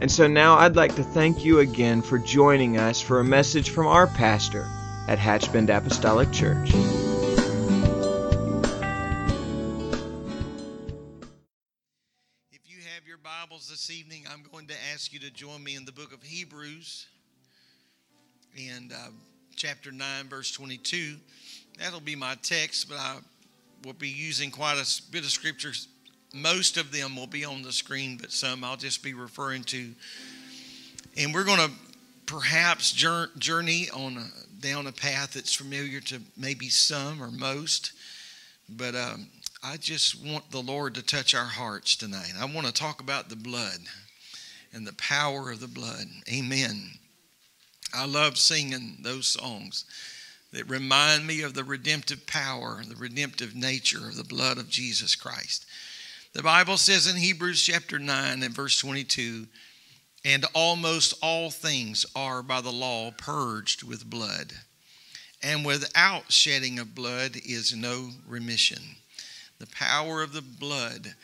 And so now I'd like to thank you again for joining us for a message from our pastor at Hatchbend Apostolic Church. If you have your Bibles this evening, I'm going to ask you to join me in the book of Hebrews and uh, chapter 9, verse 22. That'll be my text, but I will be using quite a bit of scriptures. Most of them will be on the screen, but some I'll just be referring to. And we're going to perhaps journey on a, down a path that's familiar to maybe some or most, but um, I just want the Lord to touch our hearts tonight. I want to talk about the blood and the power of the blood. Amen. I love singing those songs that remind me of the redemptive power, the redemptive nature of the blood of Jesus Christ. The Bible says in Hebrews chapter 9 and verse 22 and almost all things are by the law purged with blood, and without shedding of blood is no remission. The power of the blood.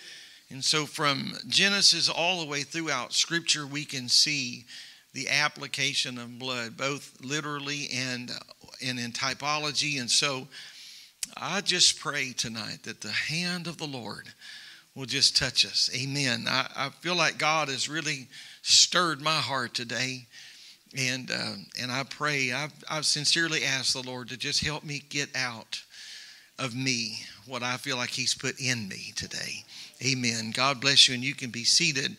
And so, from Genesis all the way throughout Scripture, we can see the application of blood, both literally and, and in typology. And so, I just pray tonight that the hand of the Lord will just touch us. Amen. I, I feel like God has really stirred my heart today. And, uh, and I pray, I've, I've sincerely asked the Lord to just help me get out of me what I feel like He's put in me today. Amen. God bless you, and you can be seated.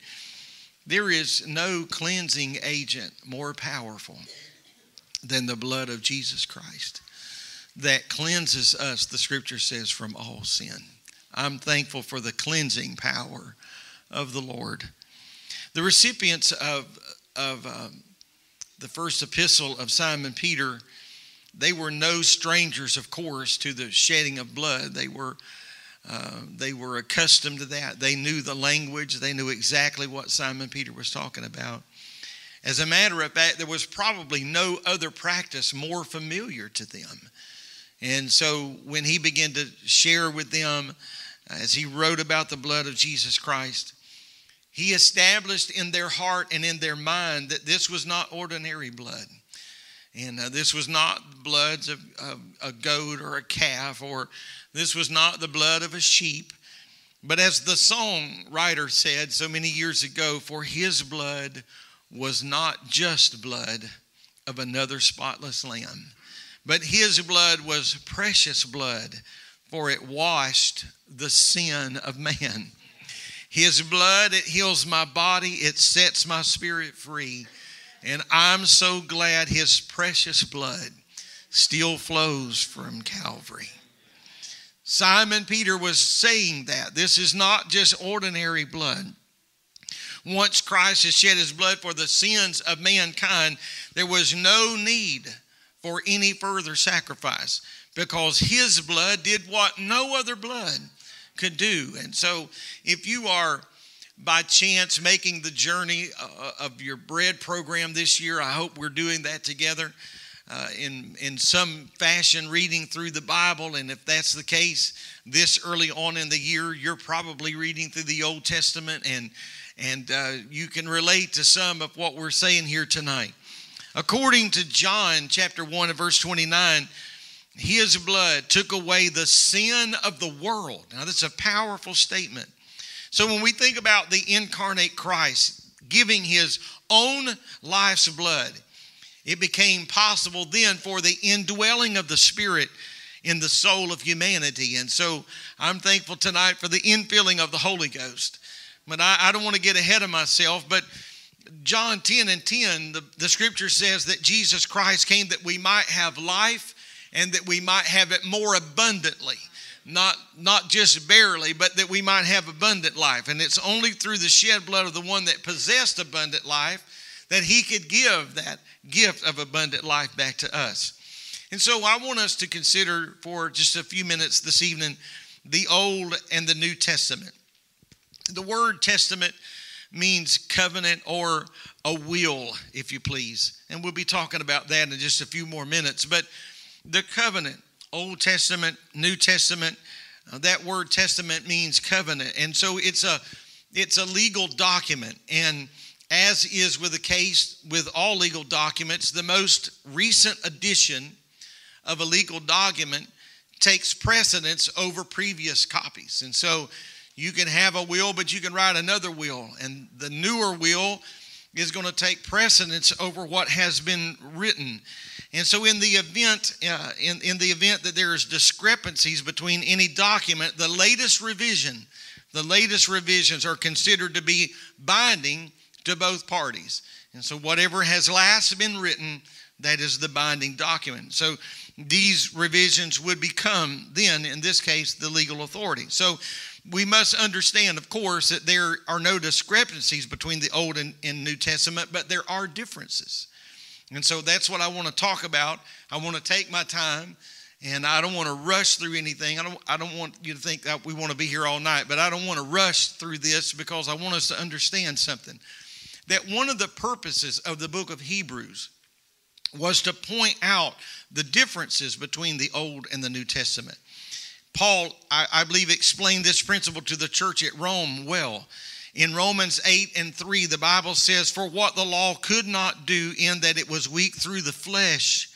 There is no cleansing agent more powerful than the blood of Jesus Christ that cleanses us, the scripture says, from all sin. I'm thankful for the cleansing power of the Lord. The recipients of, of um, the first epistle of Simon Peter, they were no strangers, of course, to the shedding of blood. They were, uh, they were accustomed to that. They knew the language, they knew exactly what Simon Peter was talking about. As a matter of fact, there was probably no other practice more familiar to them. And so when he began to share with them, as he wrote about the blood of Jesus Christ, he established in their heart and in their mind that this was not ordinary blood. And uh, this was not blood of, of a goat or a calf, or this was not the blood of a sheep. But as the songwriter said so many years ago, for his blood was not just blood of another spotless lamb, but his blood was precious blood, for it washed the sin of man. His blood, it heals my body, it sets my spirit free. And I'm so glad His precious blood still flows from Calvary. Simon Peter was saying that this is not just ordinary blood. Once Christ has shed his blood for the sins of mankind, there was no need for any further sacrifice because his blood did what no other blood could do. And so, if you are by chance making the journey uh, of your bread program this year, I hope we're doing that together. Uh, in in some fashion, reading through the Bible, and if that's the case, this early on in the year, you're probably reading through the Old Testament, and and uh, you can relate to some of what we're saying here tonight. According to John chapter one and verse twenty nine, his blood took away the sin of the world. Now, that's a powerful statement. So, when we think about the incarnate Christ giving his own life's blood, it became possible then for the indwelling of the Spirit in the soul of humanity. And so, I'm thankful tonight for the infilling of the Holy Ghost. But I, I don't want to get ahead of myself, but John 10 and 10, the, the scripture says that Jesus Christ came that we might have life and that we might have it more abundantly. not, not just barely, but that we might have abundant life. And it's only through the shed blood of the one that possessed abundant life that he could give that gift of abundant life back to us. And so I want us to consider for just a few minutes this evening the Old and the New Testament. The word testament means covenant or a will, if you please. And we'll be talking about that in just a few more minutes. But the covenant, Old Testament, New Testament, uh, that word testament means covenant. And so it's a it's a legal document and as is with the case with all legal documents, the most recent addition of a legal document takes precedence over previous copies. And so you can have a will, but you can write another will. And the newer will is going to take precedence over what has been written. And so, in the event, uh, in, in the event that there is discrepancies between any document, the latest revision, the latest revisions are considered to be binding to both parties. And so, whatever has last been written, that is the binding document. So, these revisions would become then, in this case, the legal authority. So, we must understand, of course, that there are no discrepancies between the Old and, and, New Testament, but there are differences. And so that's what I want to talk about. I want to take my time, and I don't want to rush through anything. I don't, I don't want you to think that we want to be here all night, but I don't want to rush through this because I want us to understand something. That one of the purposes of the book of Hebrews was to point out the differences between the Old and the New Testament. Paul, I, I, believe, explained this principle to the church at Rome well. In Romans 8 and 3, the Bible says, For what the law could not do, in that it was weak through the flesh,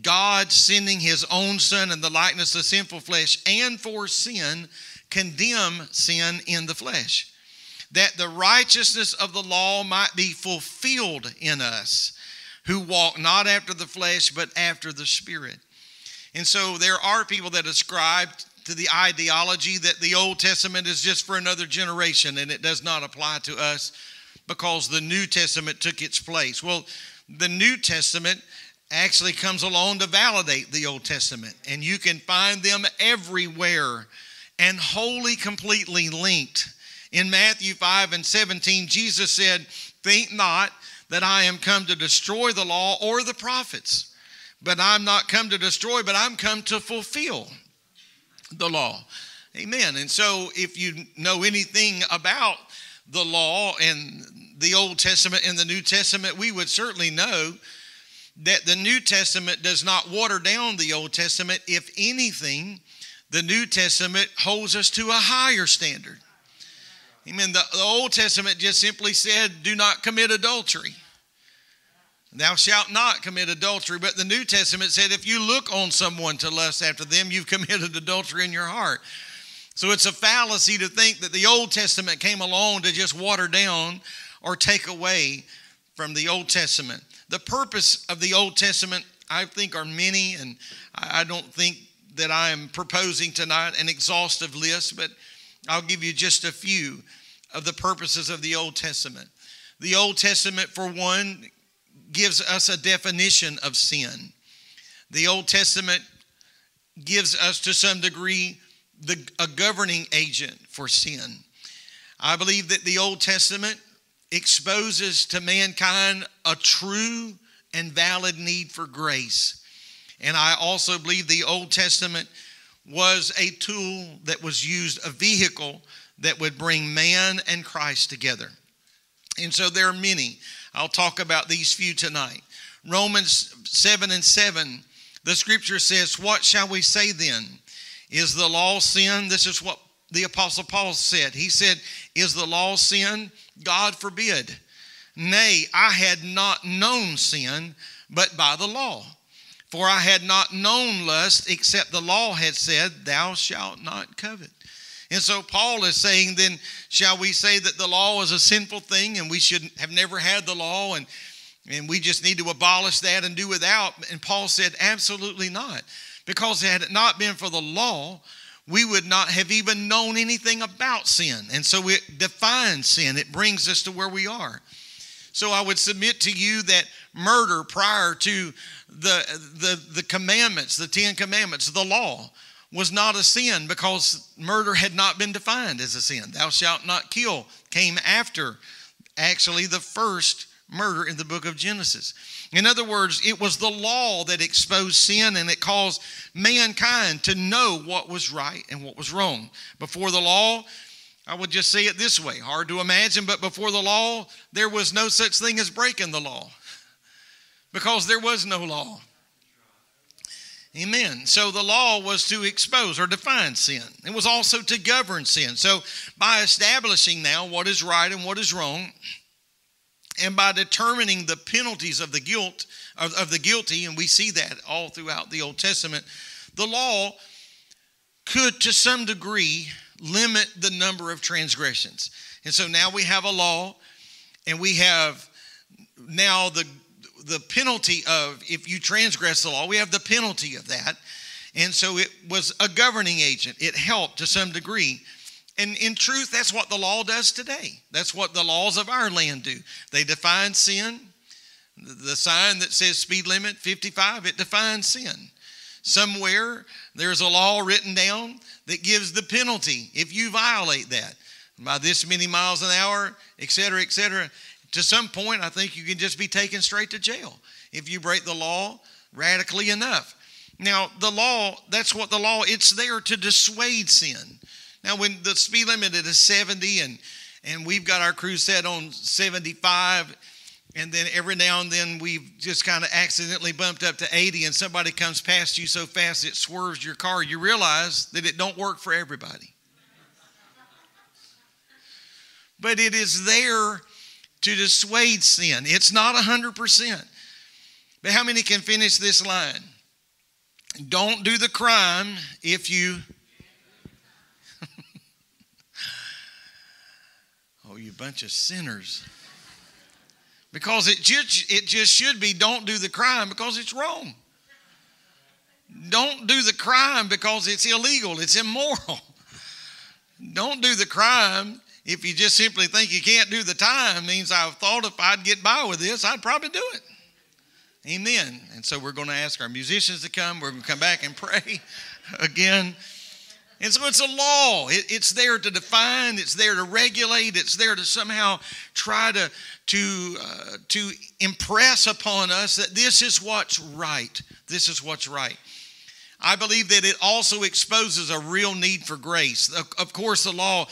God sending his own Son in the likeness of sinful flesh, and for sin, condemn sin in the flesh, that the righteousness of the law might be fulfilled in us, who walk not after the flesh, but after the Spirit. And so there are people that ascribe to the ideology that the Old Testament is just for another generation and it does not apply to us because the New Testament took its place. Well, the New Testament actually comes along to validate the Old Testament, and you can find them everywhere and wholly completely linked. In Matthew 5 and 17, Jesus said, Think not that I am come to destroy the law or the prophets, but I'm not come to destroy, but I'm come to fulfill the law. Amen. And so, if you know anything about the law and the Old Testament and the New Testament, we would certainly know that the New Testament does not water down the Old Testament. If anything, the New Testament holds us to a higher standard. Amen. The, the Old Testament just simply said, do not commit adultery. Thou shalt not commit adultery. But the New Testament said if you look on someone to lust after them, you've committed adultery in your heart. So it's a fallacy to think that the Old Testament came along to just water down or take away from the Old Testament. The purpose of the Old Testament, I think, are many, and I don't think that I am proposing tonight an exhaustive list, but I'll give you just a few of the purposes of the Old Testament. The Old Testament, for one, gives us a definition of sin. The Old Testament gives us, to some degree, the, a governing agent for sin. I believe that the Old Testament exposes to mankind a true and valid need for grace. And I also believe the Old Testament was a tool that was used, a vehicle that would bring man and Christ together. And so there are many. I'll talk about these few tonight. Romans 7 and 7, the scripture says, What shall we say then? Is the law sin? This is what the Apostle Paul said. He said, Is the law sin? God forbid. Nay, I had not known sin, but by the law. For I had not known lust, except the law had said, Thou shalt not covet. And so Paul is saying, then, shall we say that the law is a sinful thing and we should have never had the law and, and we just need to abolish that and do without? And Paul said, absolutely not. Because had it not been for the law, we would not have even known anything about sin. And so it defines sin, it brings us to where we are. So I would submit to you that murder prior to the, the, the commandments, the Ten Commandments, the law, was not a sin because murder had not been defined as a sin. Thou shalt not kill came after actually the first murder in the book of Genesis. In other words, it was the law that exposed sin and it caused mankind to know what was right and what was wrong. Before the law, I would just say it this way hard to imagine, but before the law, there was no such thing as breaking the law because there was no law. Amen. So the law was to expose or define sin. It was also to govern sin. So by establishing now what is right and what is wrong, and by determining the penalties of the guilt of, of the guilty, and we see that all throughout the Old Testament, the law could to some degree limit the number of transgressions. And so now we have a law, and we have now the the penalty of if you transgress the law, we have the penalty of that. And so it was a governing agent. It helped to some degree. And in truth, that's what the law does today. That's what the laws of our land do. They define sin. The sign that says speed limit 55, it defines sin. Somewhere there's a law written down that gives the penalty if you violate that by this many miles an hour, et cetera, et cetera to some point, I think you can just be taken straight to jail if you break the law radically enough. Now, the law, that's what the law, it's there to dissuade sin. Now, when the speed limit is 70 and and we've got our crew set on 75 and then every now and then we've just kind of accidentally bumped up to 80 and somebody comes past you so fast it swerves your car you realize that it don't work for everybody but it is there to dissuade sin. It's not 100%. But how many can finish this line? Don't do the crime if you. oh, you bunch of sinners. Because it just, it just should be don't do the crime because it's wrong. Don't do the crime because it's illegal, it's immoral. Don't do the crime if you just simply think you can't do the time, means I've thought if I'd get by with this, I'd probably do it. Amen. And so we're going to ask our musicians to come. We're going to come back and pray again. And so it's a law. It, it's there to define. It's there to regulate. It's there to somehow try to to uh, to impress upon us that this is what's right. This is what's right. I believe that it also exposes a real need for grace. Of, of course, the law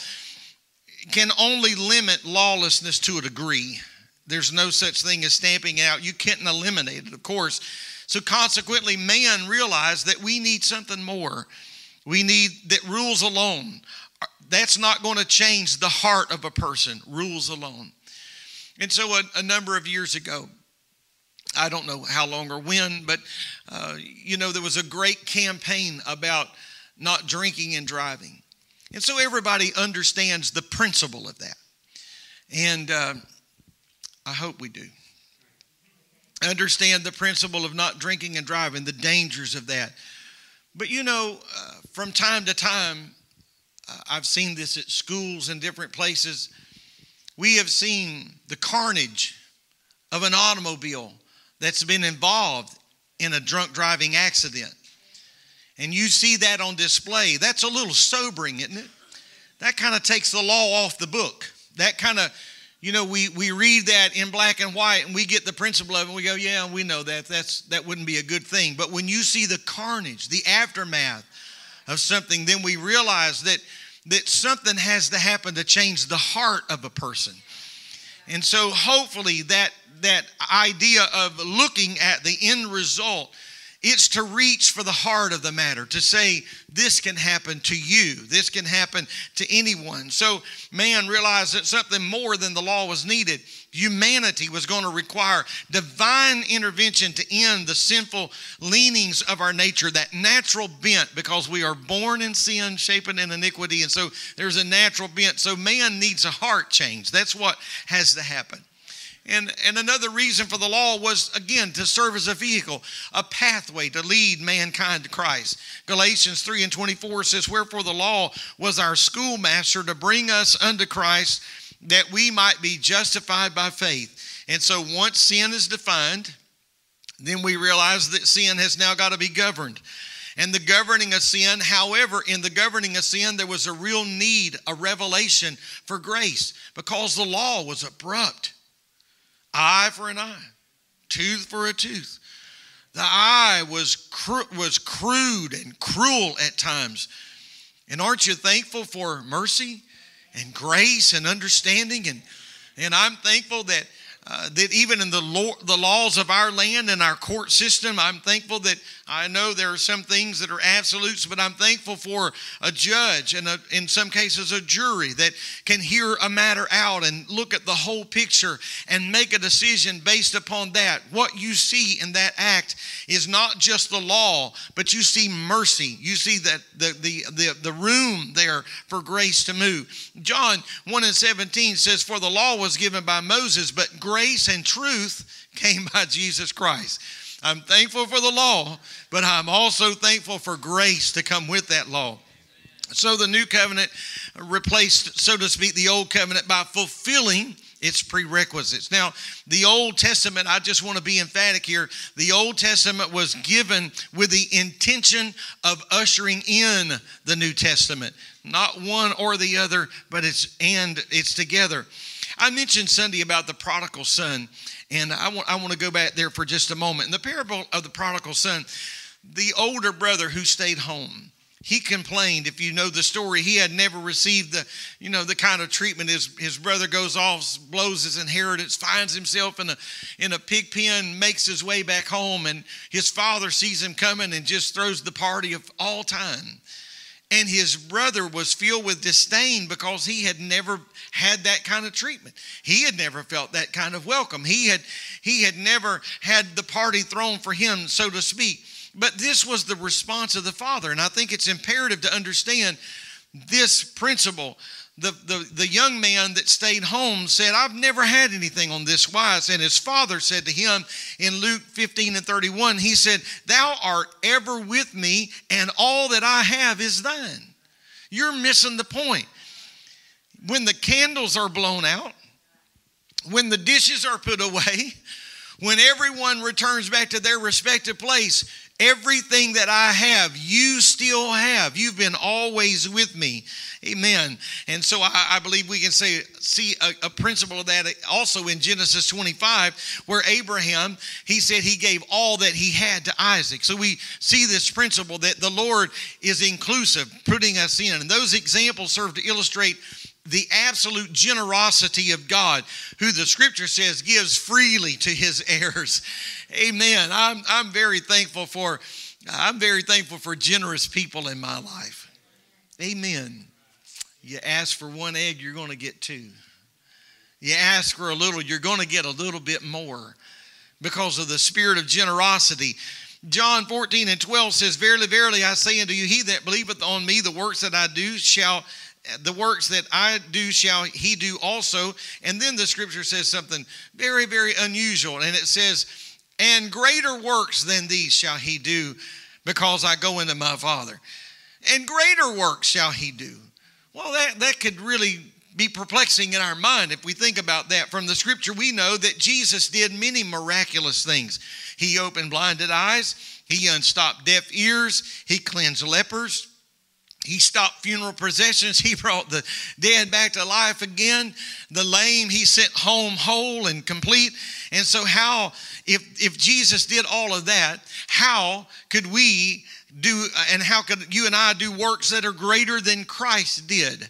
can only limit lawlessness to a degree. There's no such thing as stamping out. You can't eliminate it, of course. So consequently, man realized that we need something more. We need that rules alone. That's not going to change the heart of a person, rules alone. And so a, a number of years ago, I don't know how long or when, but uh, you know, there was a great campaign about not drinking and driving. And so everybody understands the principle of that. And uh, I hope we do. Understand the principle of not drinking and driving, the dangers of that. But you know, uh, from time to time, uh, I've seen this at schools and different places. We have seen the carnage of an automobile that's been involved in a drunk driving accident and you see that on display, that's a little sobering, isn't it? That kind of takes the law off the book. That kind of, you know, we, we read that in black and white and we get the principle of it and we go, yeah, we know that. That's, that wouldn't be a good thing. But when you see the carnage, the aftermath of something, then we realize that, that something has to happen to change the heart of a person. And so hopefully that, that idea of looking at the end result it's to reach for the heart of the matter, to say, this can happen to you, this can happen to anyone. So man realized that something more than the law was needed. Humanity was going to require divine intervention to end the sinful leanings of our nature, that natural bent, because we are born in sin, shapen in iniquity. And so there's a natural bent. So man needs a heart change. That's what has to happen. And, and another reason for the law was, again, to serve as a vehicle, a pathway to lead mankind to Christ. Galatians 3 and 24 says, Wherefore the law was our schoolmaster to bring us unto Christ that we might be justified by faith. And so once sin is defined, then we realize that sin has now got to be governed. and the governing of sin. However, in the governing of sin, there was a real need, a revelation for grace because the law was abrupt eye for an eye, tooth for a tooth. The eye was, was crude and cruel at times. And aren't you thankful for mercy and grace and understanding? And, and I'm thankful that uh, that even in the, law, the laws of our land and our court system, I'm thankful that I know there are some things that are absolutes, but I'm thankful for a judge and a, in some cases a jury that can hear a matter out and look at the whole picture and make a decision based upon that. What you see in that act is not just the law, but you see mercy. You see that the, the, the, the room there for grace to move. John 1 and 17 says, For the law was given by Moses, but grace and truth came by Jesus Christ. I'm thankful for the law, but I'm also thankful for grace to come with that law. So the new covenant replaced, so to speak, the old covenant by fulfilling its prerequisites. Now, the Old Testament, I just want to be emphatic here. The Old Testament was given with the intention of ushering in the New Testament. Not one or the other, but it's and it's together. I mentioned Sunday about the prodigal son, and I want, I want to go back there for just a moment. In the parable of the prodigal son, the older brother who stayed home, he complained if you know the story he had never received the you know the kind of treatment his his brother goes off blows his inheritance finds himself in a in a pig pen makes his way back home and his father sees him coming and just throws the party of all time and his brother was filled with disdain because he had never had that kind of treatment. He had never felt that kind of welcome. He had he had never had the party thrown for him, so to speak. But this was the response of the father, and I think it's imperative to understand this principle the, the, the young man that stayed home said, I've never had anything on this wise. And his father said to him in Luke 15 and 31, he said, Thou art ever with me, and all that I have is thine. You're missing the point. When the candles are blown out, when the dishes are put away, when everyone returns back to their respective place, everything that I have, you still have. You've been always with me. Amen. And so I, I believe we can say see a, a, principle of that also in Genesis 25, where Abraham he said he gave all that he had to Isaac. So we see this principle that the Lord is inclusive, putting us in. And those examples serve to illustrate the absolute generosity of God, who the scripture says gives freely to his heirs. Amen. I'm, I'm very thankful for I'm very thankful for generous people in my life. Amen. You ask for one egg, you're going to get two. You ask for a little, you're going to get a little bit more because of the spirit of generosity. John 14 and 12 says, Verily, verily, I say unto you, he that believeth on me, the works that I do shall the works that I do shall he do also. And then the scripture says something very, very unusual. And it says, And greater works than these shall he do, because I go into my Father. And greater works shall he do. Well, that, that could really be perplexing in our mind if we think about that. From the scripture, we know that Jesus did many miraculous things. He opened blinded eyes, he unstopped deaf ears, he cleansed lepers. He stopped funeral processions. He brought the dead back to life again. The lame he sent home whole and complete. And so, how, if, if Jesus did all of that, how could we do, and how could you and I do works that are greater than Christ did?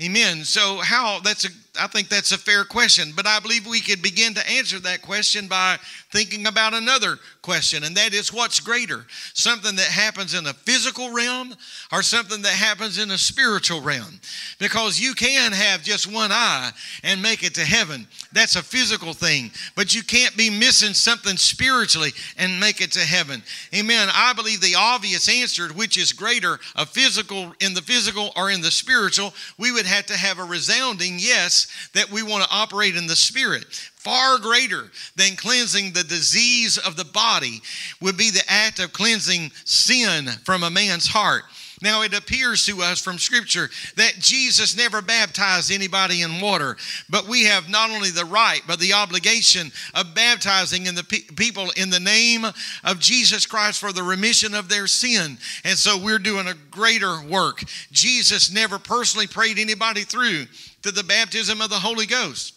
Amen. So, how, that's a, I think that's a fair question, but I believe we could begin to answer that question by thinking about another question, and that is what's greater? Something that happens in a physical realm or something that happens in a spiritual realm? Because you can have just one eye and make it to heaven. That's a physical thing, but you can't be missing something spiritually and make it to heaven. Amen. I believe the obvious answer, which is greater, a physical in the physical or in the spiritual, we would have to have a resounding yes that we want to operate in the spirit far greater than cleansing the disease of the body would be the act of cleansing sin from a man's heart. Now, it appears to us from Scripture that Jesus never baptized anybody in water, but we have not only the right, but the obligation of baptizing in the pe- people in the name of Jesus Christ for the remission of their sin. And so we're doing a greater work. Jesus never personally prayed anybody through to the baptism of the Holy Ghost.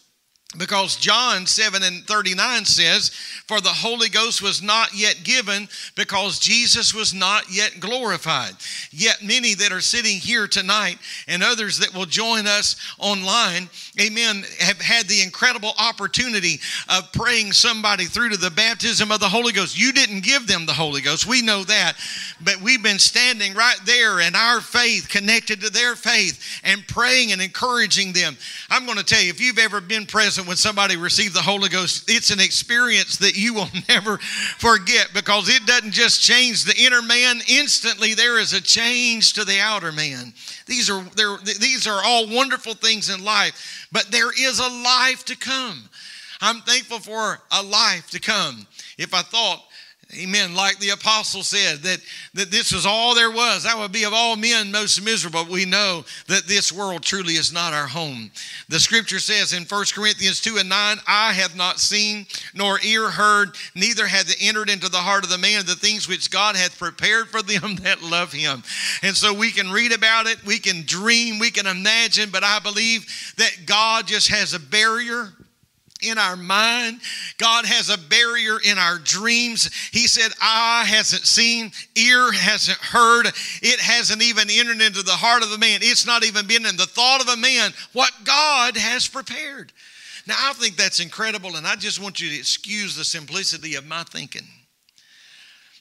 Because John 7 and 39 says, For the Holy Ghost was not yet given because Jesus was not yet glorified. Yet many that are sitting here tonight and others that will join us online, amen, have had the incredible opportunity of praying somebody through to the baptism of the Holy Ghost. You didn't give them the Holy Ghost, we know that, but we've been standing right there in our faith, connected to their faith, and praying and encouraging them. I'm going to tell you, if you've ever been present, when somebody received the Holy Ghost, it's an experience that you will never forget because it doesn't just change the inner man. Instantly, there is a change to the outer man. These are, these are all wonderful things in life, but there is a life to come. I'm thankful for a life to come. If I thought Amen. Like the apostle said, that, that this was all there was. That would be of all men most miserable. We know that this world truly is not our home. The scripture says in 1 Corinthians 2 and 9, Eye have not seen, nor ear heard, neither hath it entered into the heart of the man the things which God hath prepared for them that love him. And so we can read about it, we can dream, we can imagine, but I believe that God just has a barrier in our mind. God has a barrier in our dreams. He said, Eye hasn't seen, ear hasn't heard, it hasn't even entered into the heart of a man. It's not even been in the thought of a man what God has prepared. Now, I think that's incredible, and I just want you to excuse the simplicity of my thinking.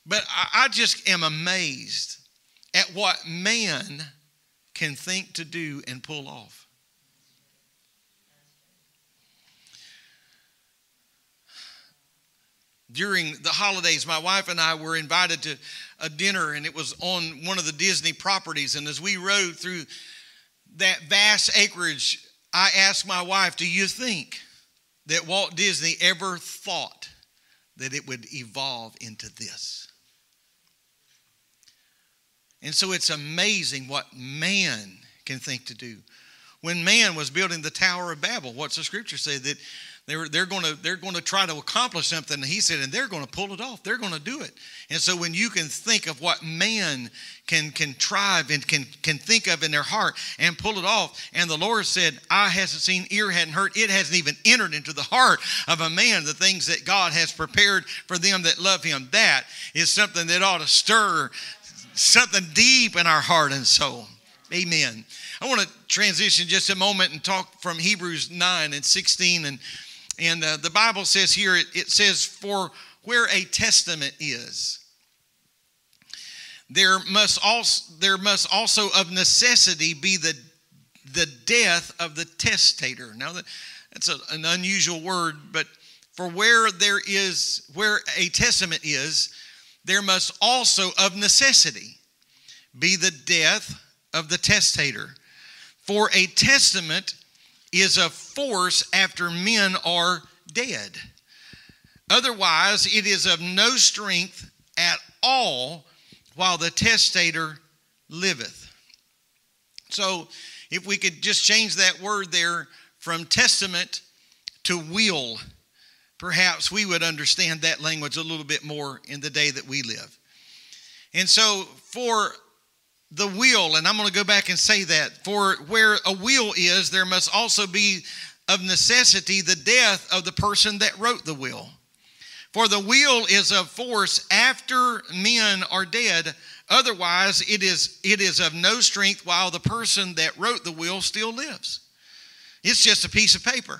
But I, I just am amazed at what man can think to do and pull off. During the holidays, my wife and I were invited to a dinner, and it was on one of the Disney properties. And as we rode through that vast acreage, I asked my wife, Do you think that Walt Disney ever thought that it would evolve into this? And so it's amazing what man can think to do. When man was building the Tower of Babel, what's the scripture say? That they're, they're going to they're going to try to accomplish something. He said, and they're going to pull it off. They're going to do it. And so when you can think of what man can contrive and can can think of in their heart and pull it off, and the Lord said, "Eye hasn't seen, ear hadn't heard, it hasn't even entered into the heart of a man the things that God has prepared for them that love Him." That is something that ought to stir something deep in our heart and soul. Amen. I want to transition just a moment and talk from Hebrews 9 and 16 and and uh, the Bible says here, it, it says, For where a testament is, there must also, there must also of necessity be the, the death of the testator. Now, that, that's a, an unusual word, but for where there is, where a testament is, there must also of necessity be the death of the testator. For a testament is a force after men are dead. Otherwise, it is of no strength at all while the testator liveth. So, if we could just change that word there from testament to will, perhaps we would understand that language a little bit more in the day that we live. And so, for the will, and I'm going to go back and say that for where a will is, there must also be of necessity the death of the person that wrote the will. For the will is of force after men are dead. Otherwise, it is, it is of no strength while the person that wrote the will still lives. It's just a piece of paper.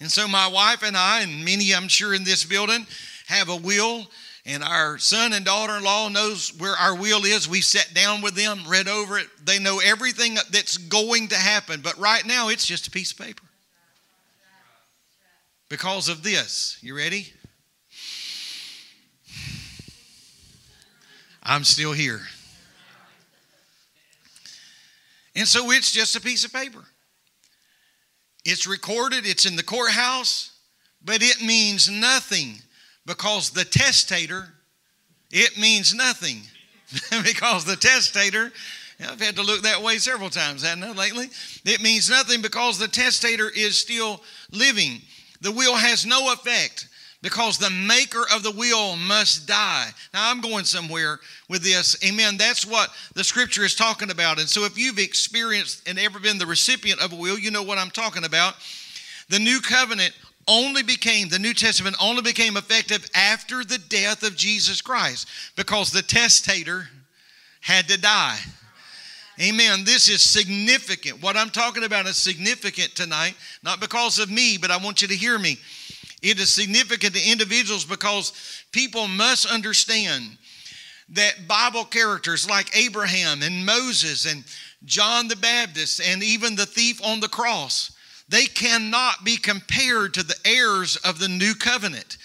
And so, my wife and I, and many I'm sure in this building, have a will and our son and daughter-in-law knows where our will is. We sat down with them read over it. They know everything that's going to happen. But right now it's just a piece of paper. Because of this. You ready? I'm still here. And so it's just a piece of paper. It's recorded. It's in the courthouse. But it means nothing because the testator, it means nothing because the testator, I've had to look that way several times, haven't I, lately? It means nothing because the testator is still living. The will has no effect because the maker of the will must die. Now, I'm going somewhere with this. Amen. That's what the scripture is talking about. And so, if you've experienced and ever been the recipient of a will, you know what I'm talking about. The new covenant only became, the New Testament only became effective after the death of Jesus Christ because the testator had to die. Amen. This is significant. What I'm talking about is significant tonight, not because of me, but I want you to hear me. It is significant to individuals because people must understand that Bible characters like Abraham and Moses and John the Baptist and even the thief on the cross, they cannot be compared to the heirs of the new covenant.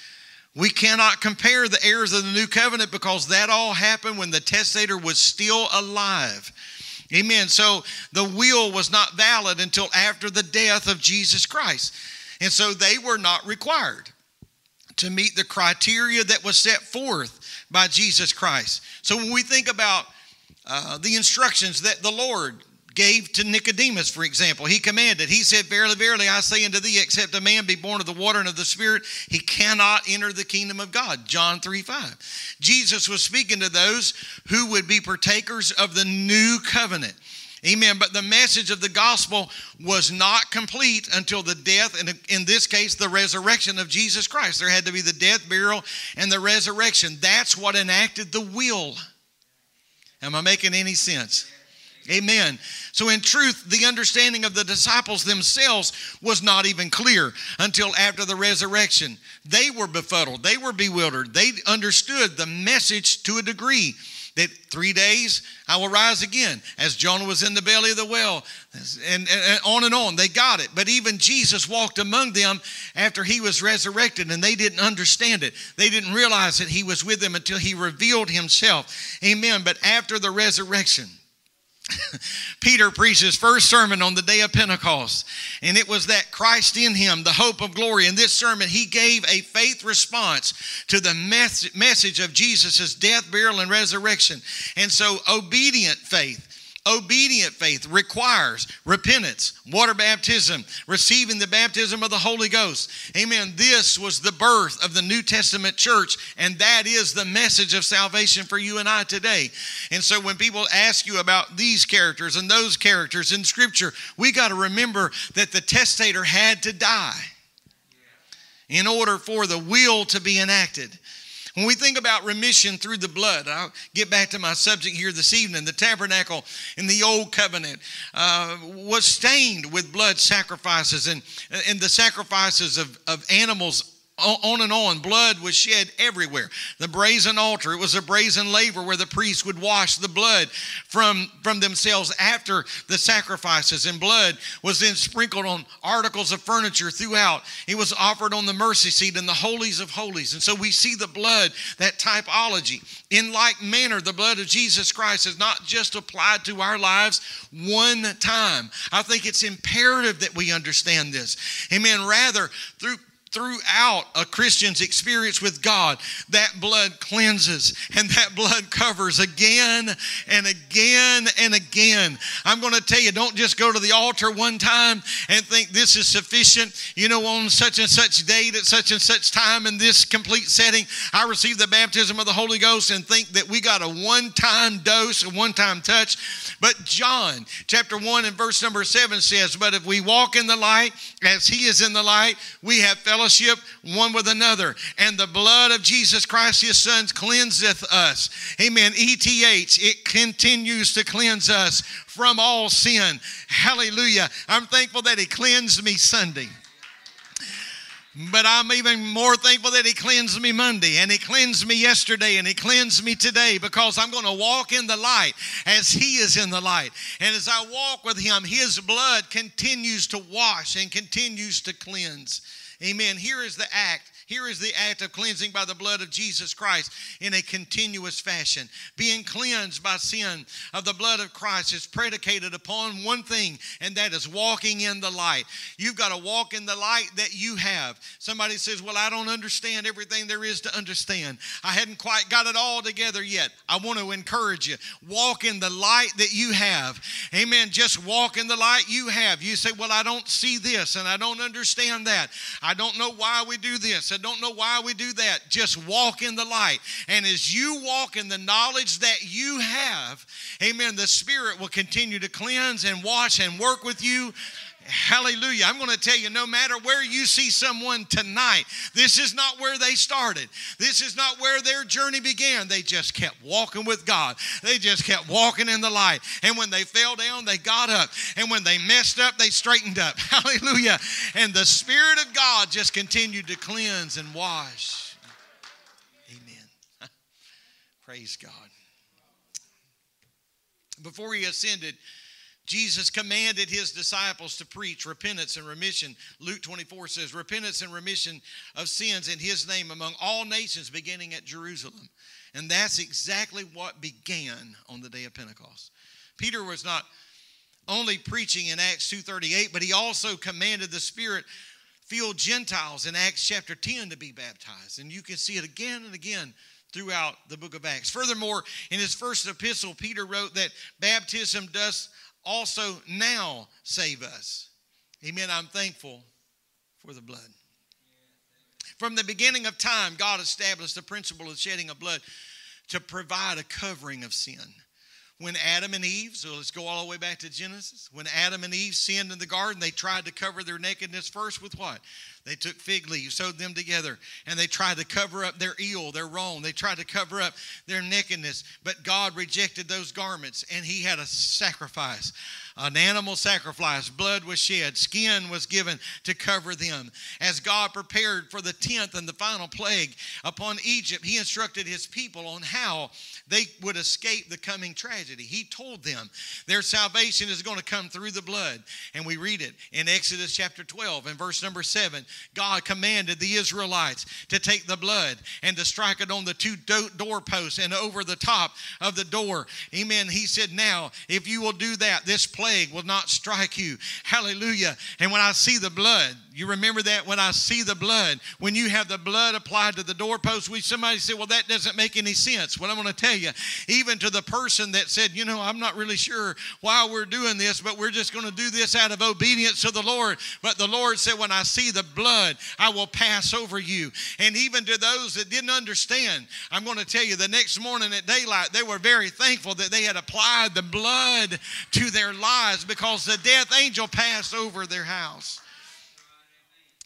We cannot compare the heirs of the new covenant because that all happened when the testator was still alive. Amen. So the will was not valid until after the death of Jesus Christ. And so they were not required to meet the criteria that was set forth by Jesus Christ. So when we think about uh, the instructions that the Lord gave to Nicodemus, for example, he commanded, He said, Verily, verily, I say unto thee, except a man be born of the water and of the Spirit, he cannot enter the kingdom of God. John 3 5. Jesus was speaking to those who would be partakers of the new covenant. Amen. But the message of the gospel was not complete until the death, and in this case, the resurrection of Jesus Christ. There had to be the death, burial, and the resurrection. That's what enacted the will. Am I making any sense? Amen. So, in truth, the understanding of the disciples themselves was not even clear until after the resurrection. They were befuddled, they were bewildered, they understood the message to a degree that three days I will rise again, as Jonah was in the belly of the whale, and, and, and, on and on. They got it. But even Jesus walked among them after he was resurrected, and they didn't understand it. They didn't realize that he was with them until he revealed himself. Amen. But after the resurrection, Peter preached his first sermon on the day of Pentecost, and it was that Christ in him, the hope of glory. In this sermon, he gave a faith response to the message of Jesus' death, burial, and resurrection. And so, obedient faith Obedient faith requires repentance, water baptism, receiving the baptism of the Holy Ghost. Amen. This was the birth of the New Testament church, and that is the message of salvation for you and I today. And so when people ask you about these characters and those characters in Scripture, we got to remember that the testator had to die in order for the will to be enacted. When we think about remission through the blood, I'll get back to my subject here this evening. The tabernacle in the old covenant uh, was stained with blood sacrifices and, and the sacrifices of, of animals on and on. Blood was shed everywhere. The brazen altar, it was a brazen laver where the priest would wash the blood from, from themselves after the sacrifices. And blood was then sprinkled on articles of furniture throughout. It was offered on the mercy seat in the holies of holies. And so we see the blood, that typology. In like manner, the blood of Jesus Christ is not just applied to our lives one time. I think it's imperative that we understand this. Amen. Rather, through throughout a Christian's experience with God, that blood cleanses and that blood covers again and again and again. I'm going to tell you, don't just go to the altar one time and think this is sufficient. You know, on such and such date at such and such time in this complete setting, I received the baptism of the Holy Ghost and think that we got a one time dose, a one time touch. But John chapter 1 and verse number 7 says, But if we walk in the light as he is in the light, we have fellowship fellowship one with another. And the blood of Jesus Christ, his son, cleanseth us. Amen. ETH, it continues to cleanse us from all sin. Hallelujah. I'm thankful that he cleansed me Sunday. But I'm even more thankful that He cleansed me Monday and He cleansed me yesterday and He cleansed me today because I'm going to walk in the light as He is in the light. And as I walk with Him, His blood continues to wash and continues to cleanse. Amen. Here is the act Here is the act of cleansing by the blood of Jesus Christ in a continuous fashion. Being cleansed by sin of the blood of Christ is predicated upon one thing, and that is walking in the light. You've got to walk in the light that you have. Somebody says, Well, I don't understand everything there is to understand. I hadn't quite got it all together yet. I want to encourage you. Walk in the light that you have. Amen. Just walk in the light you have. You say, Well, I don't see this and I don't understand that. I don't know why we do this. Don't know why we do that. Just walk in the light. And as you walk in the knowledge that you have, amen, the Spirit will continue to cleanse and wash and work with you Hallelujah. I'm going to tell you no matter where you see someone tonight, this is not where they started. This is not where their journey began. They just kept walking with God. They just kept walking in the light. And when they fell down, they got up. And when they messed up, they straightened up. Hallelujah. And the Spirit of God just continued to cleanse and wash. Amen. Praise God. Before he ascended, Jesus commanded his disciples to preach repentance and remission. Luke 24 says, Repentance and remission of sins in his name among all nations, beginning at Jerusalem. And that's exactly what began on the day of Pentecost. Peter was not only preaching in Acts 2:38, but he also commanded the Spirit filled Gentiles in Acts chapter 10 to be baptized. And you can see it again and again throughout the book of Acts. Furthermore, in his first epistle, Peter wrote that baptism does also now save us. Amen. I'm thankful for the blood. From the beginning of time, God established the principle of shedding of blood to provide a covering of sin. When Adam and Eve, so let's go all the way back to Genesis. When Adam and Eve sinned in the garden, they tried to cover their nakedness first with what? They took fig leaves, sewed them together, and they tried to cover up their ill, their wrong. They tried to cover up their nakedness. But God rejected those garments, and He had a sacrifice an animal sacrifice, blood was shed, skin was given to cover them. As God prepared for the tenth and the final plague upon Egypt, He instructed His people on how they would escape the coming tragedy. He told them their salvation is going to come through the blood. And we read it in Exodus chapter 12 and verse number 7. God commanded the Israelites to take the blood and to strike it on the two doorposts and over the top of the door. Amen. He said, Now, if you will do that, this will not strike you. Hallelujah. And when I see the blood, you remember that when I see the blood, when you have the blood applied to the doorpost, we somebody said, Well, that doesn't make any sense. Well, I'm going to tell you, even to the person that said, You know, I'm not really sure why we're doing this, but we're just going to do this out of obedience to the Lord. But the Lord said, When I see the blood, I will pass over you. And even to those that didn't understand, I'm going to tell you, the next morning at daylight, they were very thankful that they had applied the blood to their because the death angel passed over their house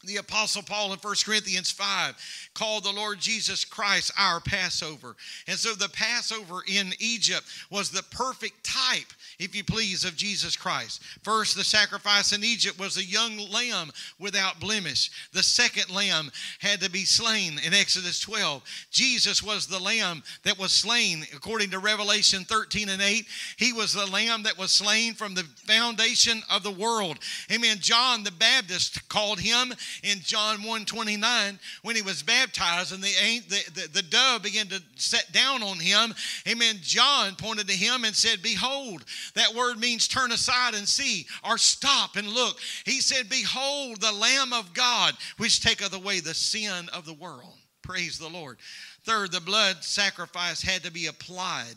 the Apostle Paul in 1 Corinthians 5 called the Lord Jesus Christ our Passover. And so the Passover in Egypt was the perfect type if you please, of Jesus Christ. First, the sacrifice in Egypt was a young lamb without blemish. The second lamb had to be slain in Exodus 12. Jesus was the lamb that was slain according to Revelation 13 and 8. He was the lamb that was slain from the foundation of the world. Amen. John the Baptist called him in John 1 29 when he was baptized and the, the, the, the dove began to set down on him. Amen. John pointed to him and said, Behold, that word means turn aside and see or stop and look. He said, Behold the Lamb of God, which taketh away the sin of the world. Praise the Lord. Third, the blood sacrifice had to be applied.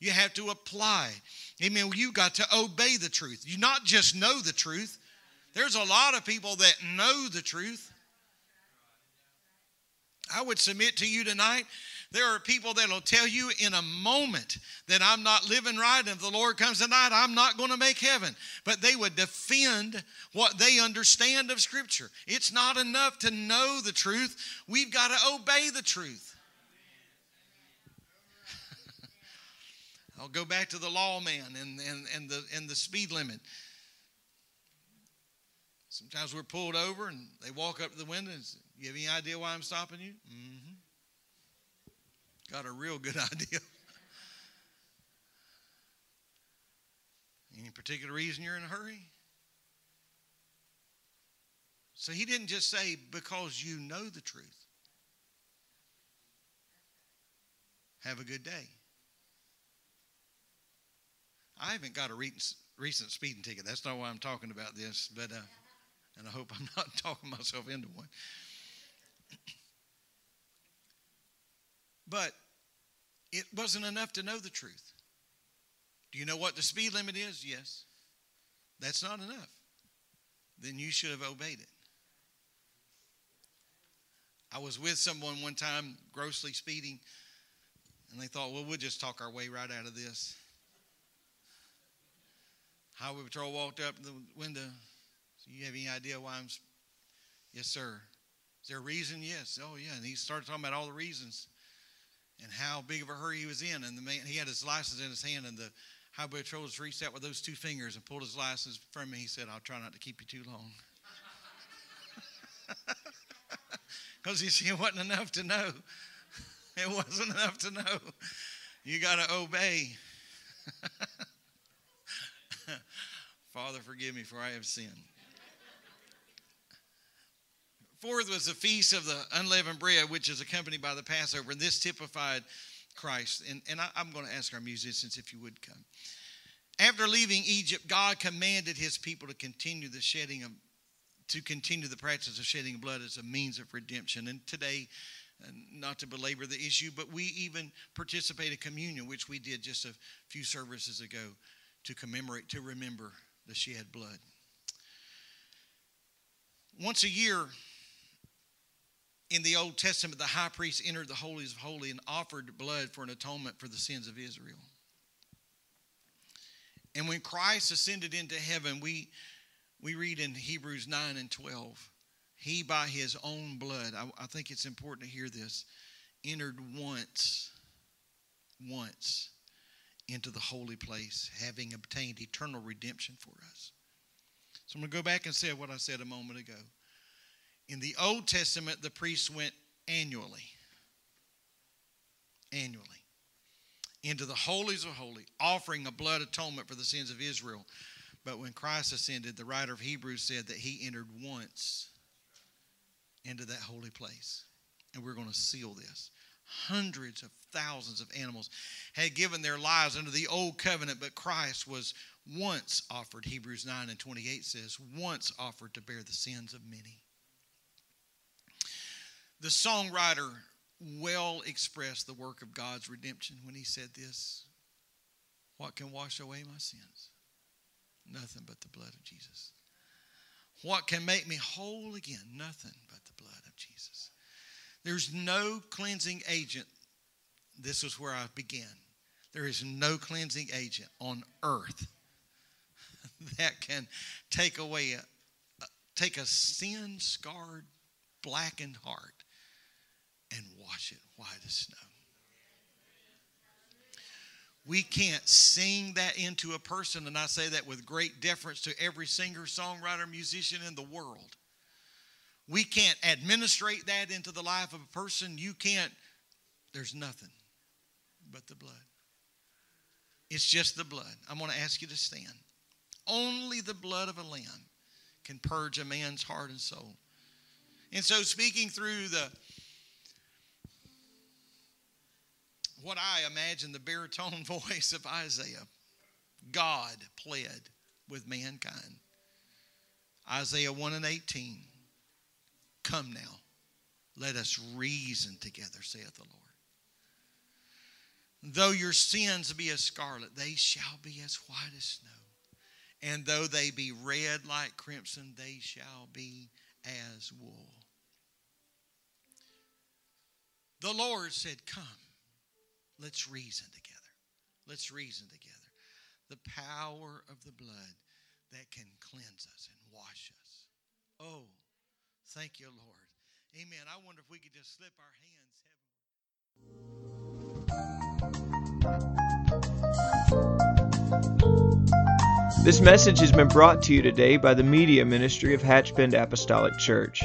You have to apply. Amen. You got to obey the truth. You not just know the truth. There's a lot of people that know the truth. I would submit to you tonight there are people that will tell you in a moment that I'm not living right, and if the Lord comes tonight, I'm not going to make heaven. But they would defend what they understand of Scripture. It's not enough to know the truth, we've got to obey the truth. I'll go back to the lawman and, and, and, the, and the speed limit. Sometimes we're pulled over and they walk up to the window and say, You have any idea why I'm stopping you? Mm-hmm. Got a real good idea. Any particular reason you're in a hurry? So he didn't just say, because you know the truth. Have a good day. I haven't got a recent speeding ticket. That's not why I'm talking about this, but uh, and I hope I'm not talking myself into one. but it wasn't enough to know the truth. Do you know what the speed limit is? Yes. That's not enough. Then you should have obeyed it. I was with someone one time grossly speeding, and they thought, well, we'll just talk our way right out of this. Highway Patrol walked up the window. So you have any idea why I'm? Yes, sir. Is there a reason? Yes. Oh, yeah. And he started talking about all the reasons and how big of a hurry he was in. And the man, he had his license in his hand, and the highway patrol just reached out with those two fingers and pulled his license from me. He said, "I'll try not to keep you too long." Because he said it wasn't enough to know. It wasn't enough to know. You got to obey. Father, forgive me for I have sinned. Fourth was the feast of the unleavened bread, which is accompanied by the Passover. And this typified Christ. And, and I, I'm going to ask our musicians if you would come. After leaving Egypt, God commanded his people to continue the shedding of to continue the practice of shedding blood as a means of redemption. And today, not to belabor the issue, but we even participate in communion, which we did just a few services ago to commemorate, to remember the shed blood. Once a year in the Old Testament, the high priest entered the holies of holy and offered blood for an atonement for the sins of Israel. And when Christ ascended into heaven, we, we read in Hebrews 9 and 12, he by his own blood, I, I think it's important to hear this, entered once, once into the holy place, having obtained eternal redemption for us. So I'm going to go back and say what I said a moment ago. In the Old Testament, the priests went annually, annually, into the holies of holy, offering a blood atonement for the sins of Israel. But when Christ ascended, the writer of Hebrews said that he entered once into that holy place. And we're going to seal this hundreds of thousands of animals had given their lives under the old covenant, but Christ was once offered, Hebrews 9 and 28 says, once offered to bear the sins of many. The songwriter well expressed the work of God's redemption when he said this What can wash away my sins? Nothing but the blood of Jesus. What can make me whole again? Nothing but the blood of Jesus. There's no cleansing agent. This is where I began. There is no cleansing agent on earth that can take away a, take a sin scarred, blackened heart and wash it white as snow. We can't sing that into a person, and I say that with great deference to every singer, songwriter, musician in the world. We can't administrate that into the life of a person. You can't, there's nothing but the blood. It's just the blood. I'm going to ask you to stand. Only the blood of a lamb can purge a man's heart and soul. And so, speaking through the what I imagine the baritone voice of Isaiah, God pled with mankind. Isaiah 1 and 18. Come now, let us reason together, saith the Lord. Though your sins be as scarlet, they shall be as white as snow. And though they be red like crimson, they shall be as wool. The Lord said, Come, let's reason together. Let's reason together. The power of the blood that can cleanse us and wash us. Oh, Thank you, Lord. Amen. I wonder if we could just slip our hands. This message has been brought to you today by the media ministry of Hatch Bend Apostolic Church.